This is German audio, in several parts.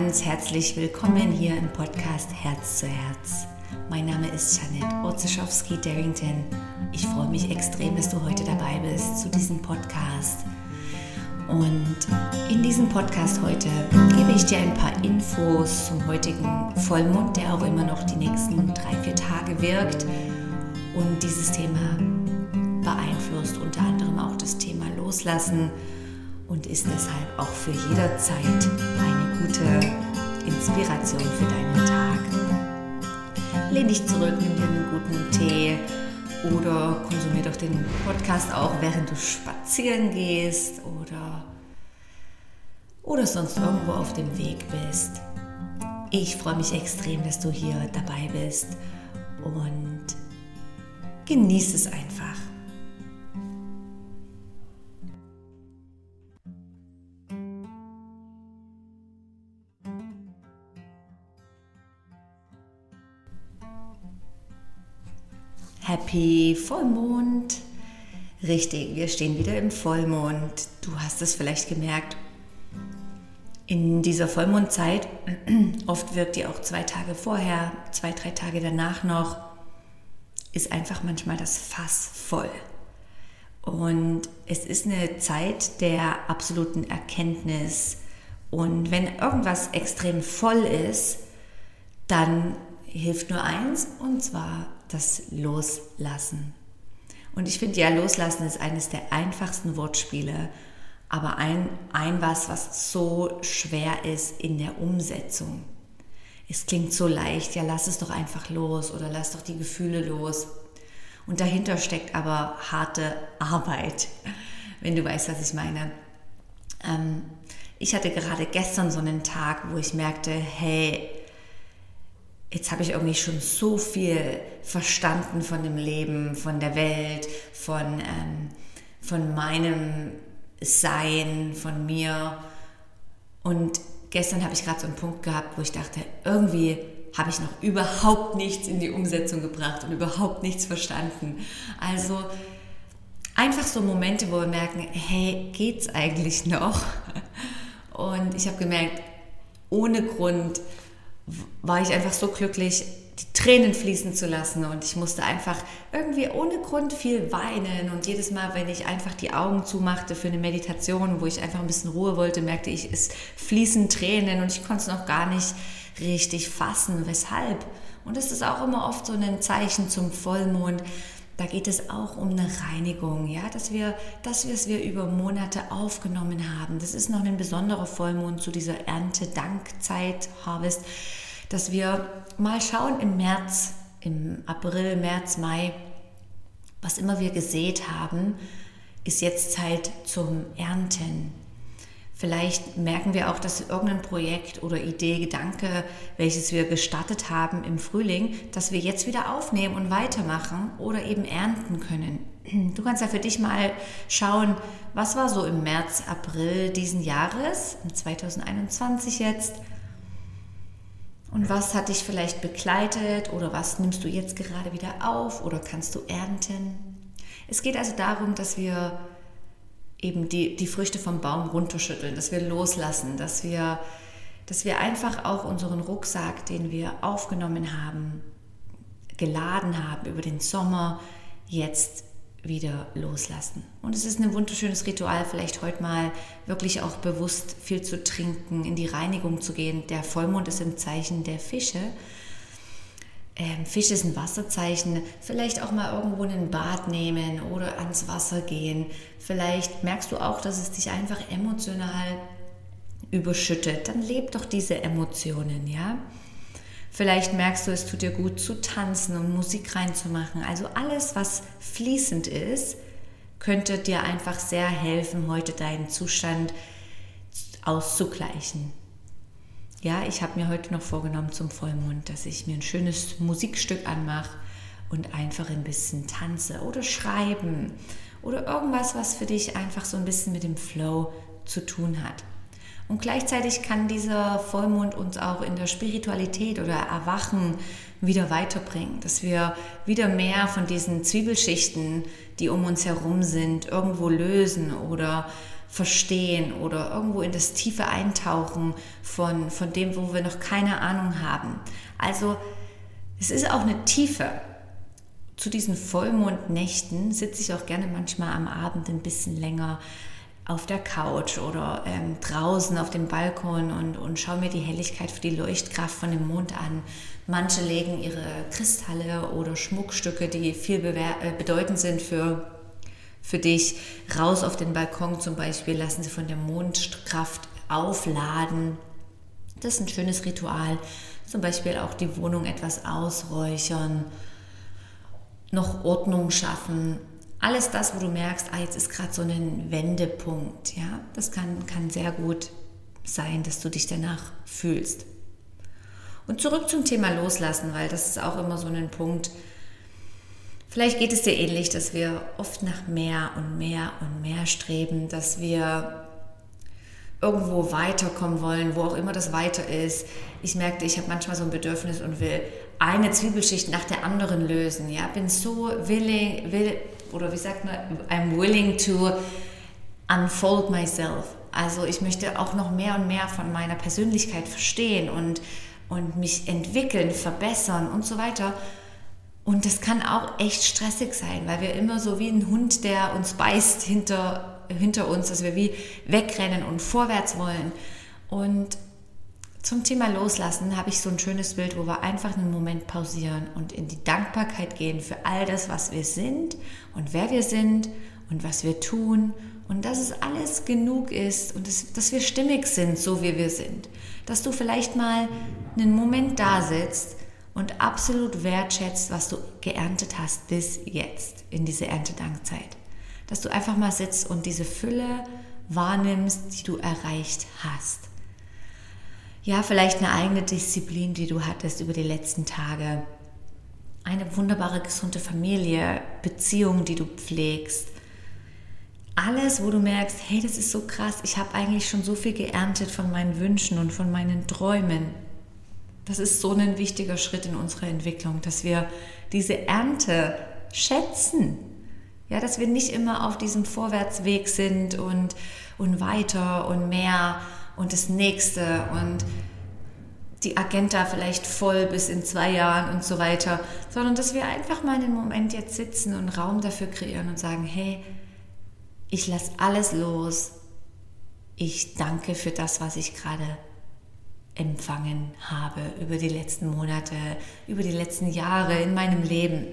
ganz herzlich willkommen hier im Podcast Herz zu Herz. Mein Name ist Janet Orzeschowski-Darrington. Ich freue mich extrem, dass du heute dabei bist zu diesem Podcast. Und in diesem Podcast heute gebe ich dir ein paar Infos zum heutigen Vollmond, der auch immer noch die nächsten drei, vier Tage wirkt. Und dieses Thema beeinflusst unter anderem auch das Thema Loslassen und ist deshalb auch für jederzeit eine gute Inspiration für deinen Tag. Lehn dich zurück, nimm dir einen guten Tee oder konsumier doch den Podcast auch, während du spazieren gehst oder, oder sonst irgendwo auf dem Weg bist. Ich freue mich extrem, dass du hier dabei bist und genieß es einfach. Happy Vollmond. Richtig, wir stehen wieder im Vollmond. Du hast es vielleicht gemerkt. In dieser Vollmondzeit, oft wirkt die auch zwei Tage vorher, zwei, drei Tage danach noch, ist einfach manchmal das Fass voll. Und es ist eine Zeit der absoluten Erkenntnis. Und wenn irgendwas extrem voll ist, dann hilft nur eins, und zwar das Loslassen. Und ich finde ja, Loslassen ist eines der einfachsten Wortspiele, aber ein, ein was, was so schwer ist in der Umsetzung. Es klingt so leicht, ja, lass es doch einfach los oder lass doch die Gefühle los. Und dahinter steckt aber harte Arbeit, wenn du weißt, was ich meine. Ähm, ich hatte gerade gestern so einen Tag, wo ich merkte, hey, jetzt habe ich irgendwie schon so viel verstanden von dem Leben, von der Welt, von, ähm, von meinem Sein, von mir. Und gestern habe ich gerade so einen Punkt gehabt, wo ich dachte, irgendwie habe ich noch überhaupt nichts in die Umsetzung gebracht und überhaupt nichts verstanden. Also einfach so Momente, wo wir merken, hey, geht's eigentlich noch? Und ich habe gemerkt, ohne Grund war ich einfach so glücklich, die Tränen fließen zu lassen und ich musste einfach irgendwie ohne Grund viel weinen und jedes Mal, wenn ich einfach die Augen zumachte für eine Meditation, wo ich einfach ein bisschen Ruhe wollte, merkte ich, es fließen Tränen und ich konnte es noch gar nicht richtig fassen, weshalb. Und es ist auch immer oft so ein Zeichen zum Vollmond. Da geht es auch um eine Reinigung, ja, dass wir, dass wir es wir über Monate aufgenommen haben. Das ist noch ein besonderer Vollmond zu dieser Ernte-Dankzeit, Harvest dass wir mal schauen im März, im April, März, Mai, was immer wir gesät haben, ist jetzt Zeit zum Ernten. Vielleicht merken wir auch, dass irgendein Projekt oder Idee, Gedanke, welches wir gestartet haben im Frühling, dass wir jetzt wieder aufnehmen und weitermachen oder eben ernten können. Du kannst ja für dich mal schauen, was war so im März, April diesen Jahres, 2021 jetzt, und was hat dich vielleicht begleitet oder was nimmst du jetzt gerade wieder auf oder kannst du ernten? Es geht also darum, dass wir eben die, die Früchte vom Baum runterschütteln, dass wir loslassen, dass wir, dass wir einfach auch unseren Rucksack, den wir aufgenommen haben, geladen haben über den Sommer, jetzt wieder loslassen. Und es ist ein wunderschönes Ritual, vielleicht heute mal wirklich auch bewusst viel zu trinken, in die Reinigung zu gehen. Der Vollmond ist im Zeichen der Fische. Ähm, Fisch ist ein Wasserzeichen. Vielleicht auch mal irgendwo in ein Bad nehmen oder ans Wasser gehen. Vielleicht merkst du auch, dass es dich einfach emotional überschüttet. Dann leb doch diese Emotionen, ja. Vielleicht merkst du, es tut dir gut zu tanzen und Musik reinzumachen. Also alles, was fließend ist, könnte dir einfach sehr helfen, heute deinen Zustand auszugleichen. Ja, ich habe mir heute noch vorgenommen zum Vollmond, dass ich mir ein schönes Musikstück anmache und einfach ein bisschen tanze oder schreiben oder irgendwas, was für dich einfach so ein bisschen mit dem Flow zu tun hat. Und gleichzeitig kann dieser Vollmond uns auch in der Spiritualität oder Erwachen wieder weiterbringen, dass wir wieder mehr von diesen Zwiebelschichten, die um uns herum sind, irgendwo lösen oder verstehen oder irgendwo in das Tiefe eintauchen von, von dem, wo wir noch keine Ahnung haben. Also es ist auch eine Tiefe. Zu diesen Vollmondnächten sitze ich auch gerne manchmal am Abend ein bisschen länger auf der Couch oder ähm, draußen auf dem Balkon und, und schaue mir die Helligkeit für die Leuchtkraft von dem Mond an. Manche legen ihre Kristalle oder Schmuckstücke, die viel äh, bedeutend sind für, für dich, raus auf den Balkon zum Beispiel, lassen sie von der Mondkraft aufladen. Das ist ein schönes Ritual. Zum Beispiel auch die Wohnung etwas ausräuchern, noch Ordnung schaffen alles das, wo du merkst, ah, jetzt ist gerade so ein Wendepunkt, ja, das kann, kann sehr gut sein, dass du dich danach fühlst. Und zurück zum Thema Loslassen, weil das ist auch immer so ein Punkt. Vielleicht geht es dir ähnlich, dass wir oft nach mehr und mehr und mehr streben, dass wir irgendwo weiterkommen wollen, wo auch immer das weiter ist. Ich merkte, ich habe manchmal so ein Bedürfnis und will eine Zwiebelschicht nach der anderen lösen. Ja, bin so willing, will, oder wie sagt man, I'm willing to unfold myself. Also ich möchte auch noch mehr und mehr von meiner Persönlichkeit verstehen und, und mich entwickeln, verbessern und so weiter. Und das kann auch echt stressig sein, weil wir immer so wie ein Hund, der uns beißt hinter, hinter uns, dass wir wie wegrennen und vorwärts wollen. Und zum Thema Loslassen habe ich so ein schönes Bild, wo wir einfach einen Moment pausieren und in die Dankbarkeit gehen für all das, was wir sind und wer wir sind und was wir tun und dass es alles genug ist und dass, dass wir stimmig sind, so wie wir sind. Dass du vielleicht mal einen Moment da sitzt und absolut wertschätzt, was du geerntet hast bis jetzt in diese Erntedankzeit. Dass du einfach mal sitzt und diese Fülle wahrnimmst, die du erreicht hast ja, vielleicht eine eigene Disziplin, die du hattest über die letzten Tage. Eine wunderbare, gesunde Familie, Beziehungen, die du pflegst. Alles, wo du merkst, hey, das ist so krass, ich habe eigentlich schon so viel geerntet von meinen Wünschen und von meinen Träumen. Das ist so ein wichtiger Schritt in unserer Entwicklung, dass wir diese Ernte schätzen. Ja, dass wir nicht immer auf diesem Vorwärtsweg sind und, und weiter und mehr und das nächste und die Agenda vielleicht voll bis in zwei Jahren und so weiter, sondern dass wir einfach mal einen Moment jetzt sitzen und Raum dafür kreieren und sagen, hey, ich lasse alles los. Ich danke für das, was ich gerade empfangen habe über die letzten Monate, über die letzten Jahre in meinem Leben.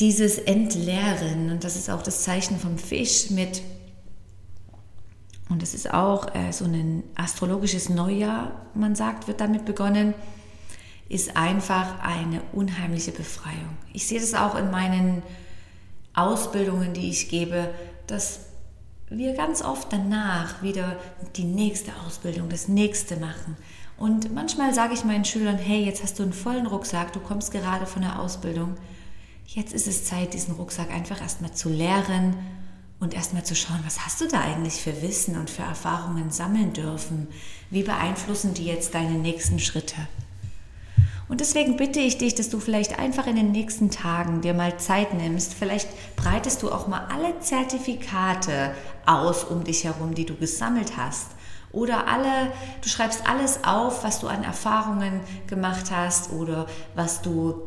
Dieses Entleeren, und das ist auch das Zeichen vom Fisch mit und es ist auch äh, so ein astrologisches Neujahr, man sagt, wird damit begonnen, ist einfach eine unheimliche Befreiung. Ich sehe das auch in meinen Ausbildungen, die ich gebe, dass wir ganz oft danach wieder die nächste Ausbildung, das nächste machen. Und manchmal sage ich meinen Schülern, hey, jetzt hast du einen vollen Rucksack, du kommst gerade von der Ausbildung. Jetzt ist es Zeit, diesen Rucksack einfach erstmal zu leeren und erstmal zu schauen, was hast du da eigentlich für Wissen und für Erfahrungen sammeln dürfen? Wie beeinflussen die jetzt deine nächsten Schritte? Und deswegen bitte ich dich, dass du vielleicht einfach in den nächsten Tagen dir mal Zeit nimmst. Vielleicht breitest du auch mal alle Zertifikate aus um dich herum, die du gesammelt hast. Oder alle, du schreibst alles auf, was du an Erfahrungen gemacht hast oder was du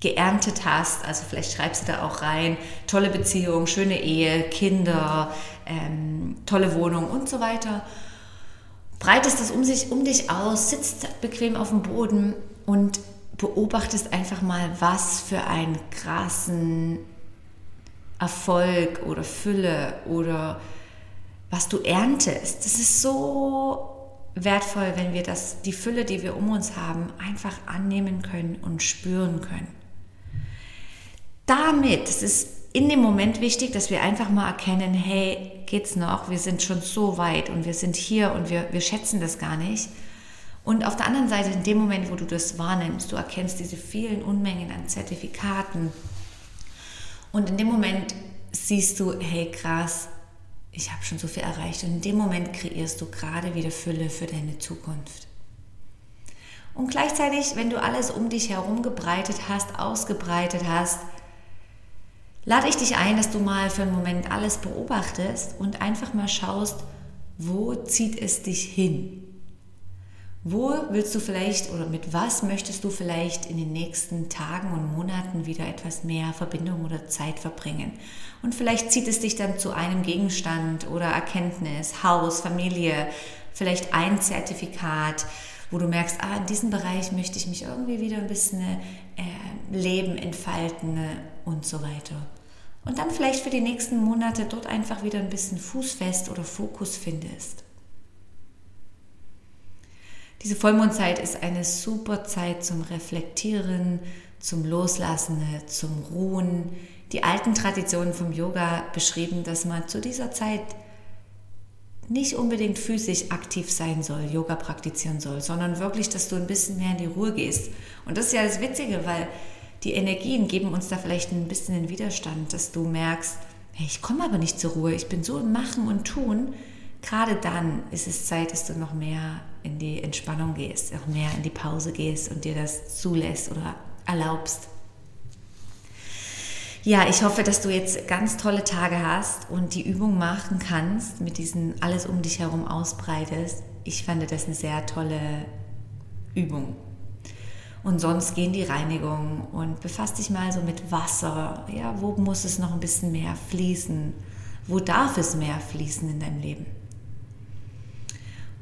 geerntet hast. Also vielleicht schreibst du da auch rein, tolle Beziehung, schöne Ehe, Kinder, ähm, tolle Wohnung und so weiter. Breitest das um, sich, um dich aus, sitzt bequem auf dem Boden und beobachtest einfach mal, was für einen krassen Erfolg oder Fülle oder was du erntest. Das ist so wertvoll, wenn wir das, die Fülle, die wir um uns haben, einfach annehmen können und spüren können damit, es ist in dem Moment wichtig, dass wir einfach mal erkennen, hey, geht's noch? Wir sind schon so weit und wir sind hier und wir, wir schätzen das gar nicht. Und auf der anderen Seite, in dem Moment, wo du das wahrnimmst, du erkennst diese vielen Unmengen an Zertifikaten und in dem Moment siehst du, hey krass, ich habe schon so viel erreicht und in dem Moment kreierst du gerade wieder Fülle für deine Zukunft. Und gleichzeitig, wenn du alles um dich herum gebreitet hast, ausgebreitet hast, lade ich dich ein, dass du mal für einen Moment alles beobachtest und einfach mal schaust, wo zieht es dich hin? Wo willst du vielleicht oder mit was möchtest du vielleicht in den nächsten Tagen und Monaten wieder etwas mehr Verbindung oder Zeit verbringen? Und vielleicht zieht es dich dann zu einem Gegenstand oder Erkenntnis, Haus, Familie, vielleicht ein Zertifikat, wo du merkst, ah, in diesem Bereich möchte ich mich irgendwie wieder ein bisschen äh, leben, entfalten äh, und so weiter. Und dann vielleicht für die nächsten Monate dort einfach wieder ein bisschen fußfest oder Fokus findest. Diese Vollmondzeit ist eine super Zeit zum Reflektieren, zum Loslassen, zum Ruhen. Die alten Traditionen vom Yoga beschrieben, dass man zu dieser Zeit nicht unbedingt physisch aktiv sein soll, Yoga praktizieren soll, sondern wirklich, dass du ein bisschen mehr in die Ruhe gehst. Und das ist ja das Witzige, weil die Energien geben uns da vielleicht ein bisschen den Widerstand, dass du merkst, hey, ich komme aber nicht zur Ruhe, ich bin so im Machen und Tun. Gerade dann ist es Zeit, dass du noch mehr in die Entspannung gehst, auch mehr in die Pause gehst und dir das zulässt oder erlaubst. Ja, ich hoffe, dass du jetzt ganz tolle Tage hast und die Übung machen kannst, mit diesen alles um dich herum ausbreitest. Ich fand das eine sehr tolle Übung. Und sonst geh in die Reinigung und befasst dich mal so mit Wasser. Ja, wo muss es noch ein bisschen mehr fließen? Wo darf es mehr fließen in deinem Leben?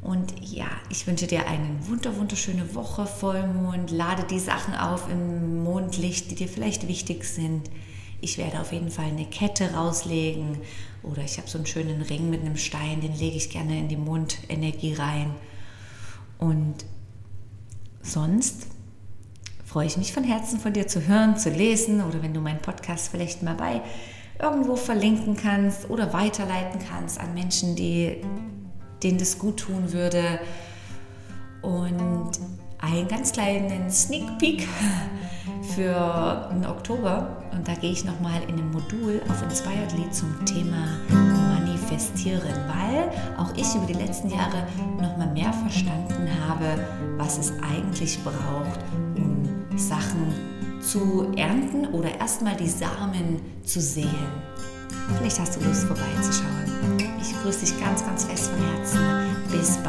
Und ja, ich wünsche dir eine wunder, wunderschöne Woche, Vollmond. Lade die Sachen auf im Mondlicht, die dir vielleicht wichtig sind. Ich werde auf jeden Fall eine Kette rauslegen oder ich habe so einen schönen Ring mit einem Stein, den lege ich gerne in die Mondenergie rein. Und sonst freue ich mich von Herzen von dir zu hören, zu lesen oder wenn du meinen Podcast vielleicht mal bei irgendwo verlinken kannst oder weiterleiten kannst an Menschen, die, denen das gut tun würde. Und einen ganz kleinen Sneak Peek für den Oktober. Und da gehe ich nochmal in einem Modul auf Inspiredly zum Thema Manifestieren, weil auch ich über die letzten Jahre nochmal mehr verstanden habe, was es eigentlich braucht, um Sachen zu ernten oder erstmal die Samen zu sehen. Vielleicht hast du Lust vorbeizuschauen. Ich grüße dich ganz, ganz fest von Herzen. Bis